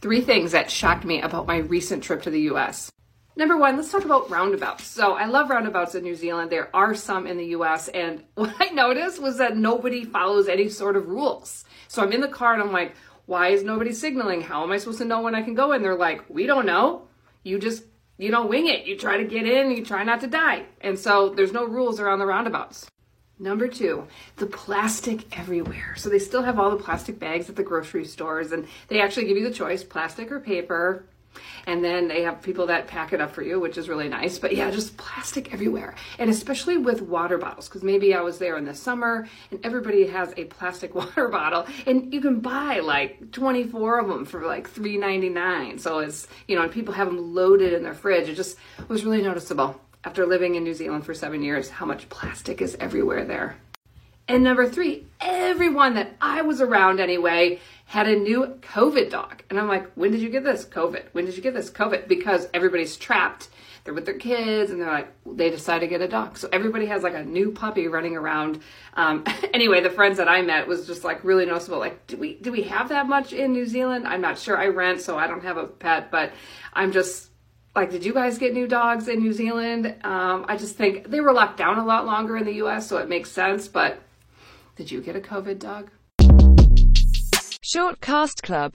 three things that shocked me about my recent trip to the US. Number one, let's talk about roundabouts. So I love roundabouts in New Zealand. There are some in the US, and what I noticed was that nobody follows any sort of rules. So I'm in the car and I'm like, why is nobody signaling? How am I supposed to know when I can go in? They're like, we don't know. You just, you know, wing it. You try to get in, you try not to die. And so there's no rules around the roundabouts. Number two, the plastic everywhere. So they still have all the plastic bags at the grocery stores, and they actually give you the choice plastic or paper. And then they have people that pack it up for you, which is really nice. But yeah, just plastic everywhere. And especially with water bottles, because maybe I was there in the summer and everybody has a plastic water bottle and you can buy like 24 of them for like $3.99. So it's, you know, and people have them loaded in their fridge. It just was really noticeable after living in New Zealand for seven years how much plastic is everywhere there. And number three, everyone that I was around anyway had a new COVID dog. And I'm like, when did you get this? COVID. When did you get this? COVID. Because everybody's trapped. They're with their kids and they're like, they decide to get a dog. So everybody has like a new puppy running around. Um, anyway, the friends that I met was just like really noticeable. Like, do we, do we have that much in New Zealand? I'm not sure. I rent, so I don't have a pet, but I'm just like, did you guys get new dogs in New Zealand? Um, I just think they were locked down a lot longer in the US, so it makes sense. But did you get a COVID dog? Short Cast Club